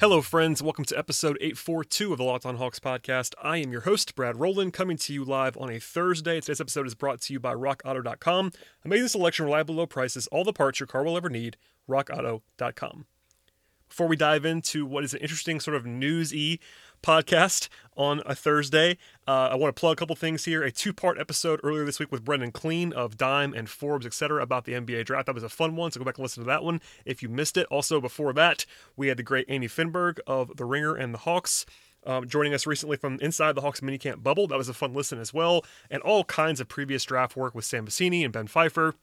Hello, friends. Welcome to episode 842 of the Locked On Hawks podcast. I am your host, Brad Rowland, coming to you live on a Thursday. Today's episode is brought to you by RockAuto.com. Amazing selection, reliable low prices, all the parts your car will ever need. RockAuto.com. Before we dive into what is an interesting sort of newsy podcast on a Thursday. Uh, I want to plug a couple things here. A two part episode earlier this week with Brendan Clean of Dime and Forbes, etc., about the NBA draft. That was a fun one, so go back and listen to that one if you missed it. Also, before that, we had the great Andy Finberg of The Ringer and the Hawks. Um, joining us recently from inside the Hawks minicamp bubble. That was a fun listen as well. And all kinds of previous draft work with Sam Vecenie and Ben Pfeiffer,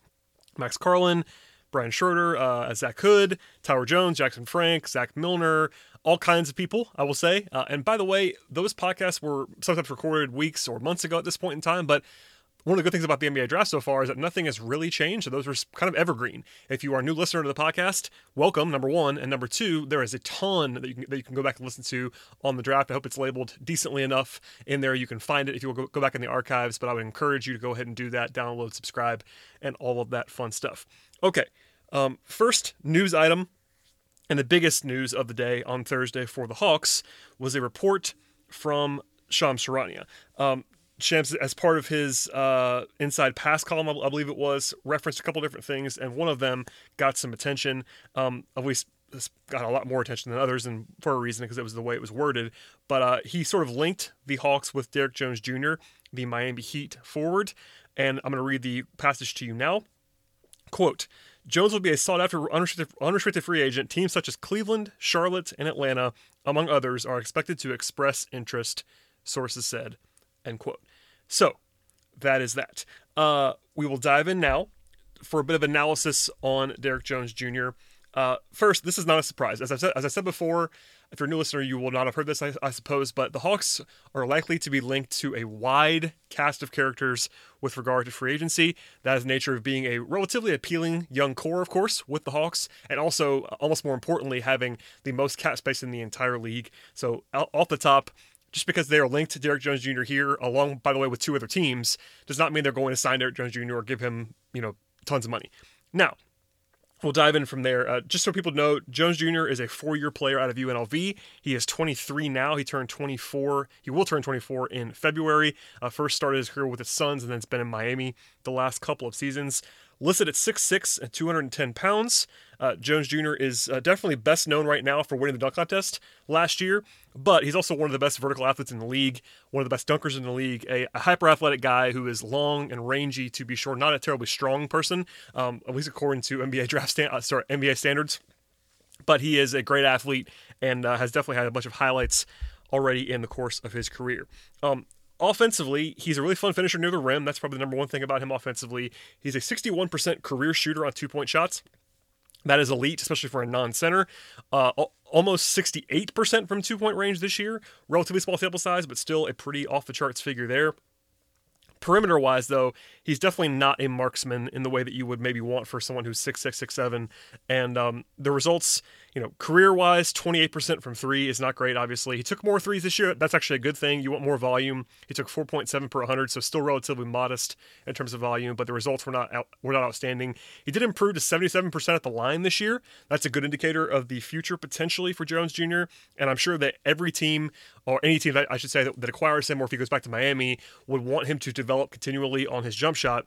Max Carlin, Brian Schroeder, uh, Zach Hood, Tyler Jones, Jackson Frank, Zach Milner, all kinds of people, I will say. Uh, and by the way, those podcasts were sometimes recorded weeks or months ago at this point in time, but one of the good things about the NBA draft so far is that nothing has really changed. So those were kind of evergreen. If you are a new listener to the podcast, welcome, number one. And number two, there is a ton that you can, that you can go back and listen to on the draft. I hope it's labeled decently enough in there. You can find it if you will go back in the archives, but I would encourage you to go ahead and do that, download, subscribe, and all of that fun stuff. Okay, um, first news item and the biggest news of the day on Thursday for the Hawks was a report from Shams Charania. Um, Shams, as part of his uh, inside pass column, I believe it was, referenced a couple different things, and one of them got some attention. Um, at least got a lot more attention than others, and for a reason because it was the way it was worded. But uh, he sort of linked the Hawks with Derrick Jones Jr., the Miami Heat forward, and I'm going to read the passage to you now. Quote. Jones will be a sought after unrestricted free agent. Teams such as Cleveland, Charlotte, and Atlanta, among others, are expected to express interest, sources said. End quote. So, that is that. Uh, we will dive in now for a bit of analysis on Derrick Jones Jr. Uh, first, this is not a surprise. As I said, as I said before, if you're a new listener, you will not have heard this, I, I, suppose, but the Hawks are likely to be linked to a wide cast of characters with regard to free agency. That is the nature of being a relatively appealing young core, of course, with the Hawks, and also, almost more importantly, having the most cap space in the entire league. So, off the top, just because they are linked to Derrick Jones Jr. here, along, by the way, with two other teams, does not mean they're going to sign Derrick Jones Jr. or give him, you know, tons of money. Now, We'll dive in from there. Uh, just so people know, Jones Jr. is a four year player out of UNLV. He is 23 now. He turned 24. He will turn 24 in February. Uh, first started his career with the Suns and then it's been in Miami the last couple of seasons. Listed at 6'6 and 210 pounds. Uh, Jones Jr. is uh, definitely best known right now for winning the dunk contest last year, but he's also one of the best vertical athletes in the league, one of the best dunkers in the league, a, a hyper athletic guy who is long and rangy to be sure, not a terribly strong person, um, at least according to NBA draft stand, uh, sorry, NBA standards. But he is a great athlete and uh, has definitely had a bunch of highlights already in the course of his career. Um, offensively, he's a really fun finisher near the rim. That's probably the number one thing about him offensively. He's a 61% career shooter on two point shots. That is elite, especially for a non center. Uh, almost 68% from two point range this year. Relatively small sample size, but still a pretty off the charts figure there. Perimeter wise, though, he's definitely not a marksman in the way that you would maybe want for someone who's six six six seven. And um, the results, you know, career wise, 28% from three is not great, obviously. He took more threes this year. That's actually a good thing. You want more volume. He took 4.7 per 100, so still relatively modest in terms of volume, but the results were not out, were not outstanding. He did improve to 77% at the line this year. That's a good indicator of the future potentially for Jones Jr. And I'm sure that every team, or any team I should say that, that acquires him, or if he goes back to Miami, would want him to develop continually on his jump shot.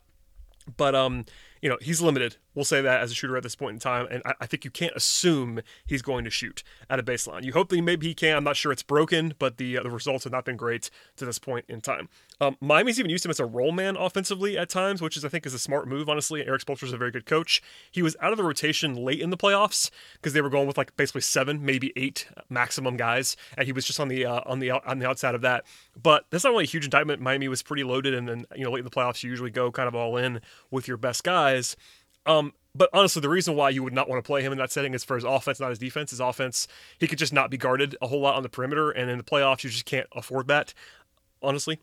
But um, you know, he's limited. We'll say that as a shooter at this point in time, and I, I, think you can't assume he's going to shoot at a baseline. You hope that maybe he can. I'm not sure it's broken, but the uh, the results have not been great to this point in time. Um, Miami's even used him as a role man offensively at times, which is I think is a smart move. Honestly, Erik Spoelstra is a very good coach. He was out of the rotation late in the playoffs because they were going with like basically seven, maybe eight maximum guys, and he was just on the uh, on the on the outside of that. But that's not really a huge indictment. Miami was pretty loaded, and then you know late in the playoffs you usually go kind of all in with your best guys. Um, but honestly, the reason why you would not want to play him in that setting is for his offense, not his defense. His offense, he could just not be guarded a whole lot on the perimeter, and in the playoffs, you just can't afford that, honestly.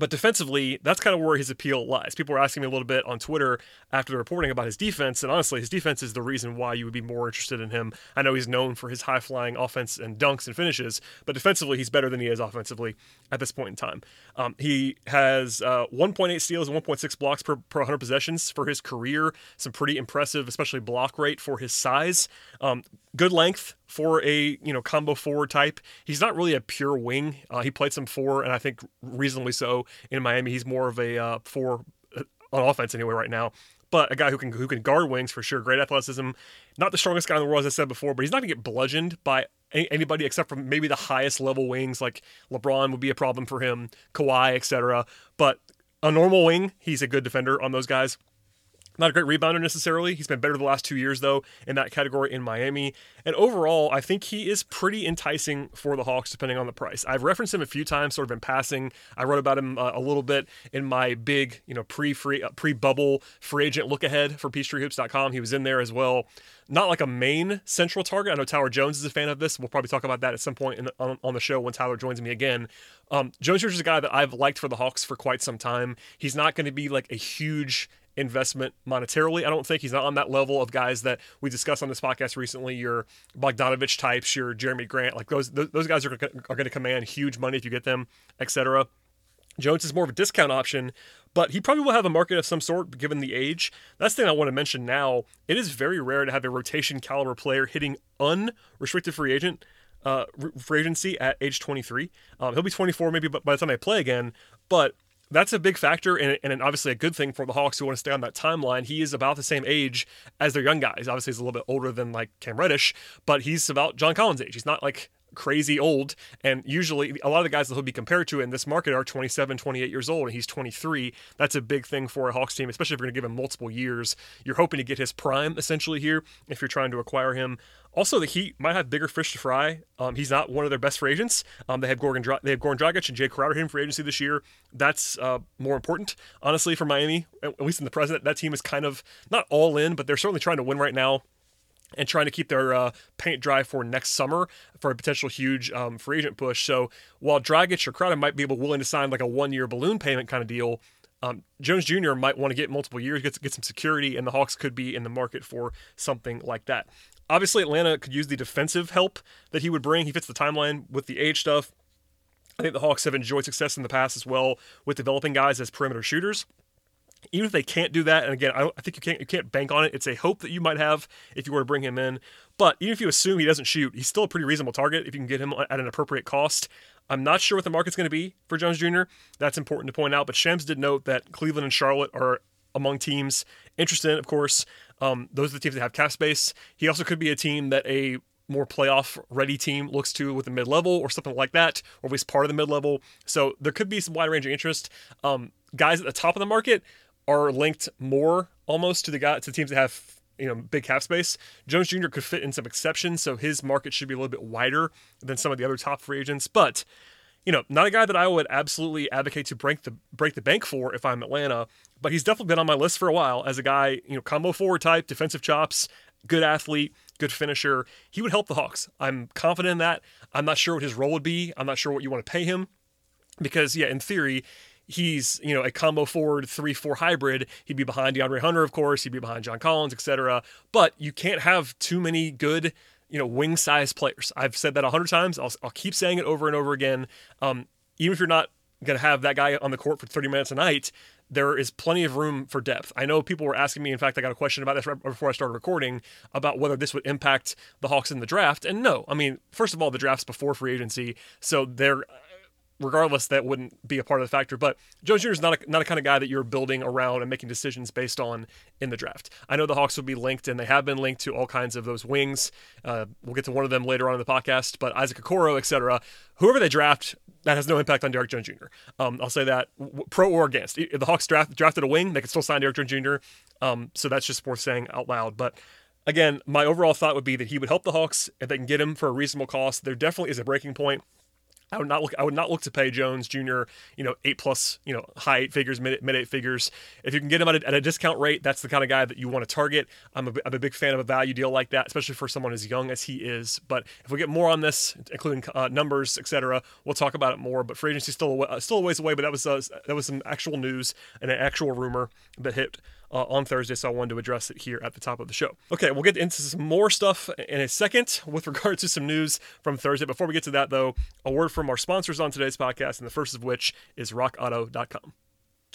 But defensively, that's kind of where his appeal lies. People were asking me a little bit on Twitter after the reporting about his defense, and honestly, his defense is the reason why you would be more interested in him. I know he's known for his high flying offense and dunks and finishes, but defensively, he's better than he is offensively at this point in time. Um, he has uh, 1.8 steals and 1.6 blocks per, per 100 possessions for his career. Some pretty impressive, especially block rate for his size. Um, good length for a you know combo forward type. He's not really a pure wing. Uh, he played some four, and I think reasonably so in Miami. He's more of a uh, four uh, on offense anyway right now. But a guy who can who can guard wings for sure. Great athleticism. Not the strongest guy in the world, as I said before, but he's not gonna get bludgeoned by anybody except for maybe the highest level wings. Like LeBron would be a problem for him, Kawhi, etc. But a normal wing, he's a good defender on those guys. Not a great rebounder necessarily. He's been better the last two years, though, in that category in Miami. And overall, I think he is pretty enticing for the Hawks, depending on the price. I've referenced him a few times, sort of in passing. I wrote about him uh, a little bit in my big, you know, pre-free, uh, pre-bubble free agent look ahead for PeachtreeHoops.com. He was in there as well. Not like a main central target. I know Tyler Jones is a fan of this. We'll probably talk about that at some point the, on, on, the show when Tyler joins me again. Um, Jones is a guy that I've liked for the Hawks for quite some time. He's not going to be like a huge investment monetarily. I don't think he's not on that level of guys that we discussed on this podcast recently. Your Bogdanovich types, your Jerami Grant, like those those guys are, are going to command huge money if you get them, etc. Jones is more of a discount option, but he probably will have a market of some sort given the age. That's the thing I want to mention now. It is very rare to have a rotation caliber player hitting unrestricted free agent uh, free agency at age 23. Um, he'll be 24 maybe by the time I play again, but that's a big factor and, and obviously a good thing for the Hawks who want to stay on that timeline. He is about the same age as their young guys. Obviously, he's a little bit older than like Cam Reddish, but he's about John Collins' age. He's not like crazy old. And usually, a lot of the guys that he'll be compared to in this market are 27, 28 years old, and he's 23. That's a big thing for a Hawks team, especially if you're going to give him multiple years. You're hoping to get his prime essentially here if you're trying to acquire him. Also, the Heat might have bigger fish to fry. Um, he's not one of their best free agents. Um, they have Gorgon Dra- they have Goran Dragic and Jae Crowder hitting free agency this year. That's uh, more important, honestly, for Miami. At least in the present, that team is kind of not all in, but they're certainly trying to win right now and trying to keep their uh, paint dry for next summer for a potential huge um, free agent push. So while Dragic or Crowder might be able willing to sign like a one year balloon payment kind of deal, um, Jones Jr. might want to get multiple years, get, get some security, and the Hawks could be in the market for something like that. Obviously, Atlanta could use the defensive help that he would bring. He fits the timeline with the age stuff. I think the Hawks have enjoyed success in the past as well with developing guys as perimeter shooters. Even if they can't do that, and again, I, I think you can't you can't bank on it. It's a hope that you might have if you were to bring him in. But even if you assume he doesn't shoot, he's still a pretty reasonable target if you can get him at an appropriate cost. I'm not sure what the market's going to be for Jones Jr. That's important to point out. But Shams did note that Cleveland and Charlotte are among teams interested in, of course. Um, those are the teams that have cap space. He also could be a team that a more playoff ready team looks to with the mid level or something like that, or at least part of the mid level. So there could be some wide ranging interest. Um, guys at the top of the market are linked more almost to the guy to teams that have you know big cap space. Jones Jr. could fit in some exceptions, so his market should be a little bit wider than some of the other top free agents. But you know, not a guy that I would absolutely advocate to break the break the bank for if I'm Atlanta, but he's definitely been on my list for a while as a guy, you know, combo forward type, defensive chops, good athlete, good finisher. He would help the Hawks. I'm confident in that. I'm not sure what his role would be. I'm not sure what you want to pay him because yeah, in theory, he's you know a combo forward three four hybrid. He'd be behind DeAndre Hunter, of course. He'd be behind John Collins, etc. But you can't have too many good you know, wing size players. I've said that a hundred times. I'll, I'll keep saying it over and over again. Um, even if you're not going to have that guy on the court for 30 minutes a night, there is plenty of room for depth. I know people were asking me, in fact, I got a question about this right before I started recording about whether this would impact the Hawks in the draft. And no, I mean, first of all, the draft's before free agency, so they're regardless, that wouldn't be a part of the factor. But Jones Jr. is not a, not a kind of guy that you're building around and making decisions based on in the draft. I know the Hawks will be linked, and they have been linked to all kinds of those wings. Uh, we'll get to one of them later on in the podcast, but Isaac Okoro, etc. Whoever they draft, that has no impact on Derrick Jones Jr. Um, I'll say that pro or against. If the Hawks draft, drafted a wing, they could still sign Derrick Jones Jr. Um, so that's just worth saying out loud. But again, my overall thought would be that he would help the Hawks if they can get him for a reasonable cost. There definitely is a breaking point I would not look. I would not look to pay Jones Jr. You know, eight plus, you know, high eight figures, mid, mid eight figures. If you can get him at a, at a discount rate, that's the kind of guy that you want to target. I'm a, I'm a big fan of a value deal like that, especially for someone as young as he is. But if we get more on this, including uh, numbers, etc., we'll talk about it more. But free agency still uh, still a ways away. But that was uh, that was some actual news and an actual rumor that hit uh, on Thursday, so I wanted to address it here at the top of the show. Okay, we'll get into some more stuff in a second with regard to some news from Thursday. Before we get to that, though, a word from our sponsors on today's podcast, and the first of which is RockAuto.com.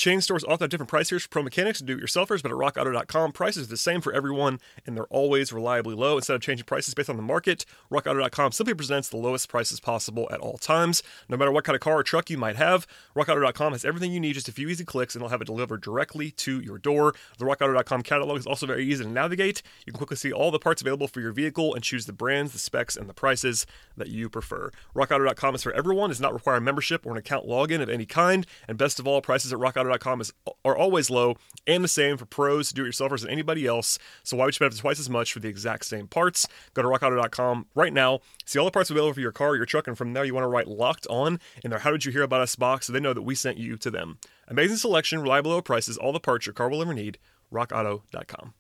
Chain stores often have different price tiers for pro mechanics and do-it-yourselfers, but at RockAuto.com, prices are the same for everyone, and they're always reliably low. Instead of changing prices based on the market, RockAuto.com simply presents the lowest prices possible at all times. No matter what kind of car or truck you might have, RockAuto.com has everything you need, just a few easy clicks, and they'll have it delivered directly to your door. The RockAuto.com catalog is also very easy to navigate. You can quickly see all the parts available for your vehicle and choose the brands, the specs, and the prices that you prefer. RockAuto.com is for everyone, does not require a membership or an account login of any kind, and best of all, prices at RockAuto is are always low and the same for pros, do-it-yourselfers, and anybody else. So why would you spend twice as much for the exact same parts? Go to rockauto.com right now, see all the parts available for your car, your truck, and from there you want to write "locked on" in their "How did you hear about us?" box, so they know that we sent you to them. Amazing selection, reliable low prices, all the parts your car will ever need. RockAuto.com.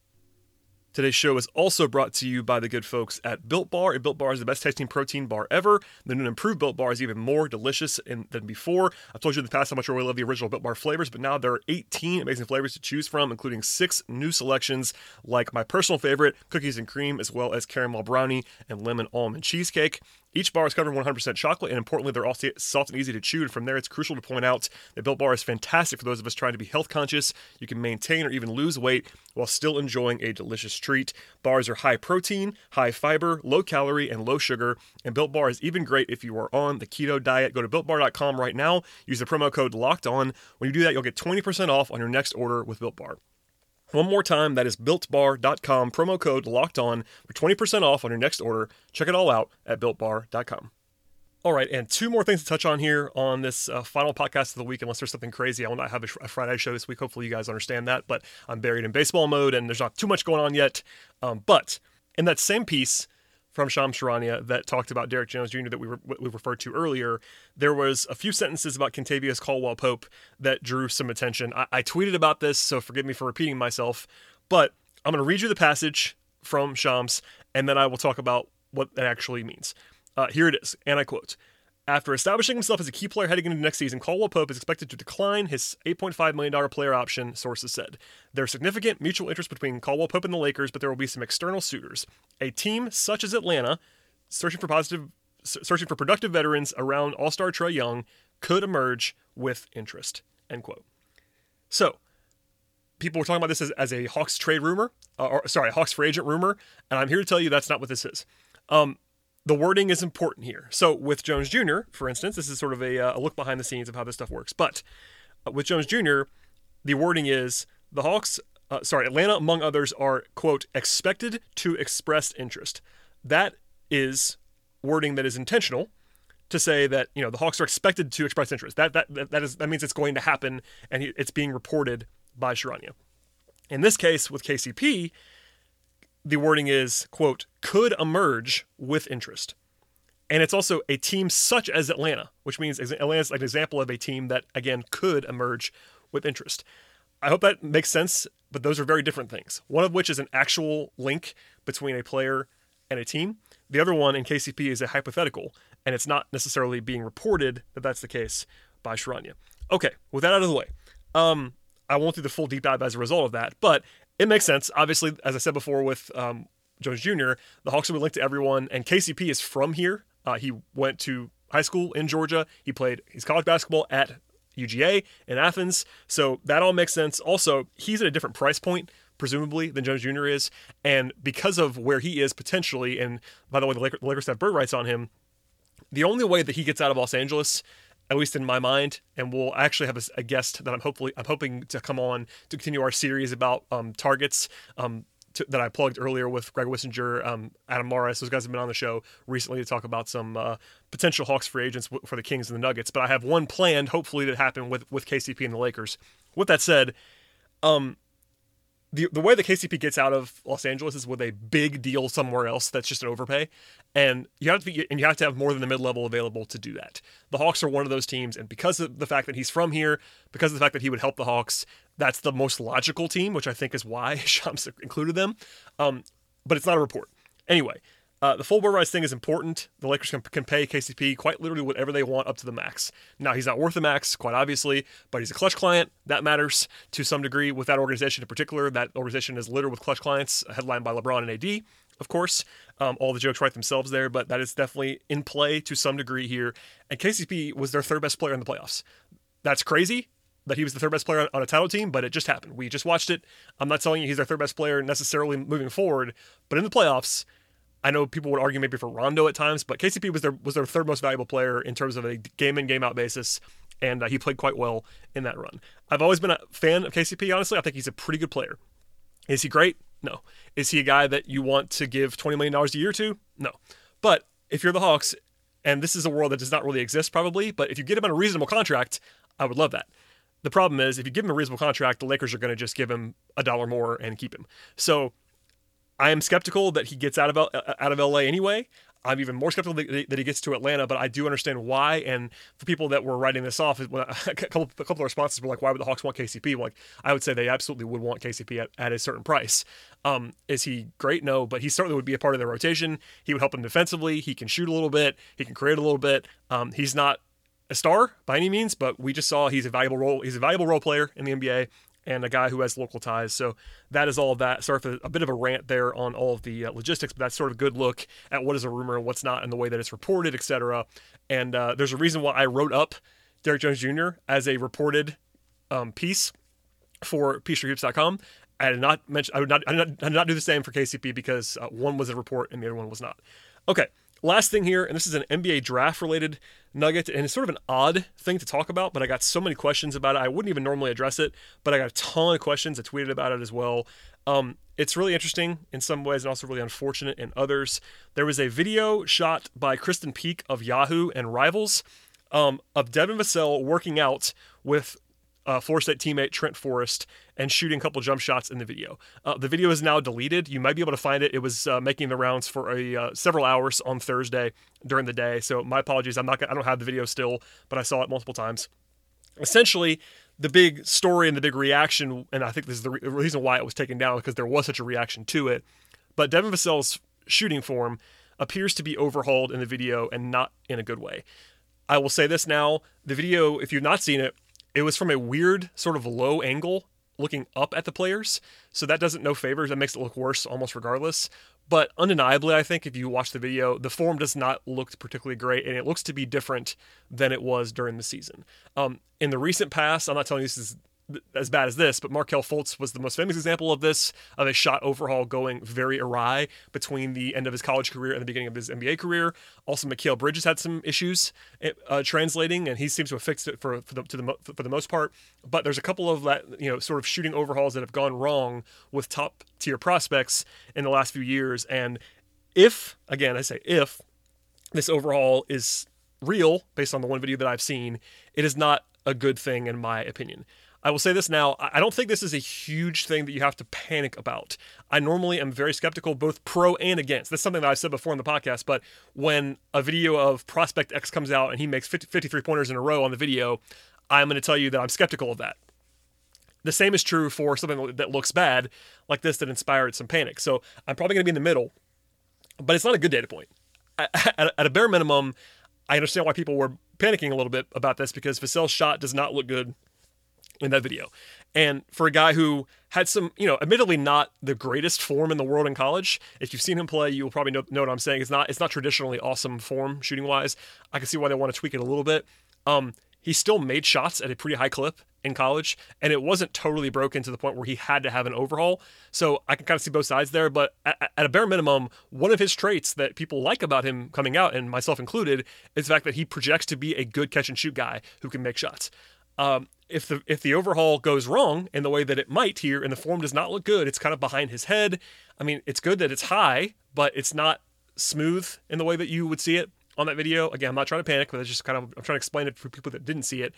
Today's show is also brought to you by the good folks at Built Bar. A Built Bar is the best tasting protein bar ever. The new improved Built Bar is even more delicious in, than before. I've told you in the past how much I really love the original Built Bar flavors, but now there are 18 amazing flavors to choose from, including six new selections like my personal favorite, cookies and cream, as well as caramel brownie and lemon almond cheesecake. Each bar is covered in 100% chocolate, and importantly, they're all soft and easy to chew. And from there, it's crucial to point out that Built Bar is fantastic for those of us trying to be health conscious. You can maintain or even lose weight while still enjoying a delicious treat. Bars are high protein, high fiber, low calorie, and low sugar. And Built Bar is even great if you are on the keto diet. Go to builtbar.com right now. Use the promo code LOCKED ON. When you do that, you'll get 20% off on your next order with Built Bar. One more time, that is builtbar.com, promo code locked on for 20% off on your next order. Check it all out at builtbar.com. All right, and two more things to touch on here on this uh, final podcast of the week, unless there's something crazy. I will not have a, Friday show this week. Hopefully, you guys understand that, but I'm buried in baseball mode and there's not too much going on yet. Um, but in that same piece, from Shams Charania that talked about Derrick Jones Jr. that we, re- we referred to earlier, there was a few sentences about Kentavious Caldwell Pope that drew some attention. I-, I tweeted about this, so forgive me for repeating myself, but I'm going to read you the passage from Shams, and then I will talk about what that actually means. Uh, here it is, and I quote after establishing himself as a key player heading into next season, Caldwell Pope is expected to decline his $8.5 million player option, sources said. There's significant mutual interest between Caldwell Pope and the Lakers, but there will be some external suitors. A team such as Atlanta, searching for positive searching for productive veterans around all-star Trae Young, could emerge with interest. End quote. So, people were talking about this as, as a Hawks trade rumor, uh, or sorry, Hawks free agent rumor, and I'm here to tell you that's not what this is. Um, the wording is important here. So with Jones Jr., for instance, this is sort of a, uh, a look behind the scenes of how this stuff works. But uh, with Jones Jr., the wording is the Hawks, uh, sorry, Atlanta, among others, are, quote, expected to express interest. That is wording that is intentional to say that, you know, the Hawks are expected to express interest. That, that, that, is, that means it's going to happen and it's being reported by Charania. In this case, with KCP, the wording is, quote, could emerge with interest. And it's also a team such as Atlanta, which means Atlanta's an example of a team that, again, could emerge with interest. I hope that makes sense, but those are very different things. One of which is an actual link between a player and a team. The other one in KCP is a hypothetical, and it's not necessarily being reported that that's the case by Charania. Okay, with that out of the way, um, I won't do the full deep dive as a result of that, but it makes sense. Obviously, as I said before with um, Jones Jr., the Hawks will be linked to everyone, and KCP is from here. Uh, he went to high school in Georgia. He played his college basketball at UGA in Athens. So that all makes sense. Also, he's at a different price point, presumably, than Jones Jr. is. And because of where he is potentially, and by the way, the Lakers, the Lakers have bird rights on him, the only way that he gets out of Los Angeles at least in my mind, and we'll actually have a, a, guest that I'm hopefully I'm hoping to come on to continue our series about um, targets. Um, to, that I plugged earlier with Greg Wissinger, um, Adam Mares. Those guys have been on the show recently to talk about some uh, potential Hawks free agents w- for the Kings and the Nuggets. But I have one planned, hopefully, that happened with with KCP and the Lakers. With that said, um, the the way the KCP gets out of Los Angeles is with a big deal somewhere else that's just an overpay, and you have to be, and you have to have more than the mid level available to do that. The Hawks are one of those teams, and because of the fact that he's from here, because of the fact that he would help the Hawks, that's the most logical team, which I think is why Shams included them. Um, but it's not a report anyway. Uh, the full Bird rights thing is important. The Lakers can, can pay KCP quite literally whatever they want up to the max. Now, he's not worth the max, quite obviously, but he's a Klutch client. That matters to some degree with that organization in particular. That organization is littered with Klutch clients, headlined by LeBron and AD, of course. Um, all the jokes write themselves there, but that is definitely in play to some degree here. And KCP was their third best player in the playoffs. That's crazy that he was the third best player on a title team, but it just happened. We just watched it. I'm not telling you he's their third best player necessarily moving forward, but in the playoffs, I know people would argue maybe for Rondo at times, but KCP was their was their third most valuable player in terms of a game in game out basis, and uh, he played quite well in that run. I've always been a fan of KCP. Honestly, I think he's a pretty good player. Is he great? No. Is he a guy that you want to give twenty million dollars a year to? No. But if you're the Hawks, and this is a world that does not really exist probably, but if you get him on a reasonable contract, I would love that. The problem is if you give him a reasonable contract, the Lakers are going to just give him a dollar more and keep him. So I am skeptical that he gets out of out of LA anyway. I'm even more skeptical that he gets to Atlanta, but I do understand why. And for people that were writing this off, a couple, a couple of responses were like, "Why would the Hawks want KCP?" Like, I would say they absolutely would want KCP at, at a certain price. Um, is he great? No, but he certainly would be a part of their rotation. He would help them defensively. He can shoot a little bit. He can create a little bit. Um, he's not a star by any means, but we just saw he's a valuable role. He's a valuable role player in the NBA and a guy who has local ties. So that is all of that. Sorry for a bit of a rant there on all of the uh, logistics, but that's sort of a good look at what is a rumor and what's not and the way that it's reported, etc. And uh, there's a reason why I wrote up Derrick Jones Jr. as a reported um, piece for PeachtreeHoops.com. I did not mention. I would not. I did not, I did not do the same for KCP because uh, one was a report and the other one was not. Okay, Last thing here, and this is an NBA draft related nugget, and it's sort of an odd thing to talk about, but I got so many questions about it. I wouldn't even normally address it, but I got a ton of questions. I tweeted about it as well. Um, it's really interesting in some ways and also really unfortunate in others. There was a video shot by Krysten Peek of Yahoo and Rivals um, of Devin Vassell working out with uh, Florida State teammate Trent Forrest and shooting a couple jump shots in the video. Uh, the video is now deleted. You might be able to find it. It was uh, making the rounds for a uh, several hours on Thursday during the day. So my apologies. I'm not. Gonna, I don't have the video still, but I saw it multiple times. Essentially, the big story and the big reaction, and I think this is the re- reason why it was taken down because there was such a reaction to it. But Devin Vassell's shooting form appears to be overhauled in the video and not in a good way. I will say this now: the video, if you've not seen it, it was from a weird sort of low angle looking up at the players. So that doesn't no favors. That makes it look worse almost regardless. But undeniably, I think if you watch the video, the form does not look particularly great, and it looks to be different than it was during the season. Um, in the recent past, I'm not telling you this is as bad as this, but Markelle Fultz was the most famous example of this, of a shot overhaul going very awry between the end of his college career and the beginning of his NBA career. Also, Mikal Bridges had some issues uh, translating, and he seems to have fixed it for for the, the for the most part. But there's a couple of that you know sort of shooting overhauls that have gone wrong with top tier prospects in the last few years. And if again, I say if this overhaul is real based on the one video that I've seen, it is not a good thing in my opinion. I will say this now I don't think this is a huge thing that you have to panic about. I normally am very skeptical, both pro and against. That's something that I've said before in the podcast, but when a video of Prospect X comes out and he makes 50, 53 pointers in a row on the video, I'm going to tell you that I'm skeptical of that. The same is true for something that looks bad, like this, that inspired some panic. So I'm probably going to be in the middle, but it's not a good data point. At, a bare minimum, I understand why people were panicking a little bit about this because Vassell's shot does not look good in that video. And for a guy who had some, you know, admittedly not the greatest form in the world in college, if you've seen him play, you'll probably know, know what I'm saying. It's not it's not traditionally awesome form shooting wise. I can see why they want to tweak it a little bit. Um, he still made shots at a pretty high clip in college, and it wasn't totally broken to the point where he had to have an overhaul. So I can kind of see both sides there. But at, at, a bare minimum, one of his traits that people like about him coming out, and myself included, is the fact that he projects to be a good catch and shoot guy who can make shots. Um, if the if the overhaul goes wrong in the way that it might here and the form does not look good, it's kind of behind his head. I mean, it's good that it's high, but it's not smooth in the way that you would see it on that video. Again, I'm not trying to panic, but it's just kind of I'm trying to explain it for people that didn't see it.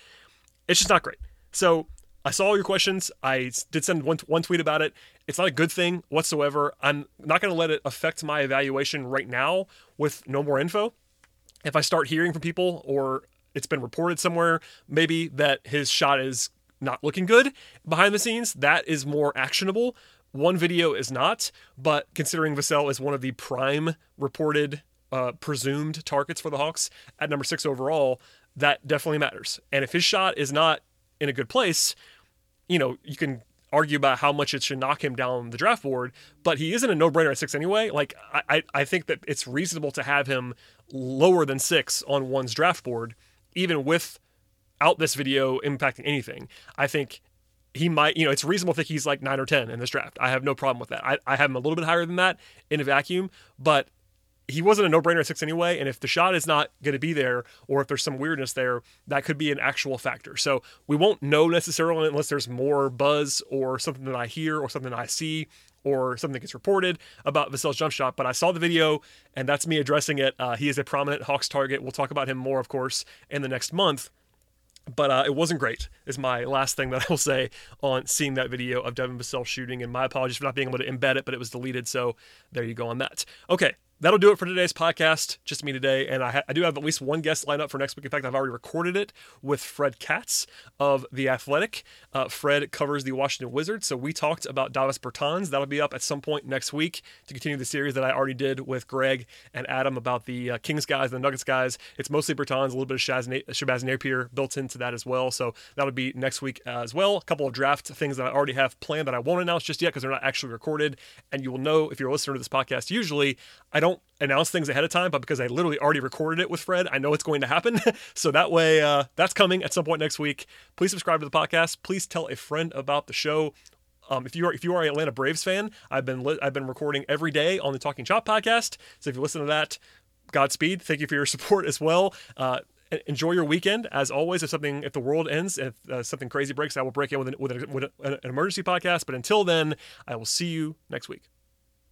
It's just not great. So I saw all your questions. I did send one, one tweet about it. It's not a good thing whatsoever. I'm not going to let it affect my evaluation right now with no more info. If I start hearing from people or it's been reported somewhere, maybe that his shot is not looking good behind the scenes, that is more actionable. One video is not, but considering Vassell is one of the prime reported, uh, presumed targets for the Hawks at number six overall, that definitely matters. And if his shot is not in a good place, you know, you can argue about how much it should knock him down the draft board, but he isn't a no-brainer at six anyway. Like I, I think that it's reasonable to have him lower than six on one's draft board, even without this video impacting anything. I think he might, you know, it's reasonable to think he's like nine or ten in this draft. I have no problem with that. I, I have him a little bit higher than that in a vacuum, but he wasn't a no-brainer at six anyway and if the shot is not going to be there or if there's some weirdness there that could be an actual factor so we won't know necessarily unless there's more buzz or something that i hear or something i see or something that gets reported about Vassell's jump shot, but I saw the video and that's me addressing it. Uh, he is a prominent Hawks target. We'll talk about him more, of course, in the next month but uh, it wasn't great is my last thing that i will say on seeing that video of devin vassell shooting and my apologies for not being able to embed it but it was deleted so there you go on that okay that'll do it for today's podcast. Just me today, and I, ha- I, do have at least one guest lined up for next week. In fact, I've already recorded it with Fred Katz of the Athletic. Uh, Fred covers the Washington Wizards, so we talked about Davis Bertans. That'll be up at some point next week to continue the series that I already did with Greg and Adam about the uh, Kings guys, and the Nuggets guys. It's mostly Bertans, a little bit of Shaz Na- Shabazz Napier built into that as well. So that'll be next week as well. A couple of draft things that I already have planned that I won't announce just yet because they're not actually recorded, and you will know if you're a listener to this podcast. Usually, I don't announce things ahead of time, but because I literally already recorded it with Fred, I know it's going to happen. so that way, uh, that's coming at some point next week. Please subscribe to the podcast. Please tell a friend about the show. Um, if you are if you are an Atlanta Braves fan, I've been li- I've been recording every day on the Talking Chop podcast. So if you listen to that, Godspeed. Thank you for your support as well. Uh, enjoy your weekend. As always, if something, if the world ends, if uh, something crazy breaks, I will break in with, an, with, an, with an emergency podcast. But until then, I will see you next week.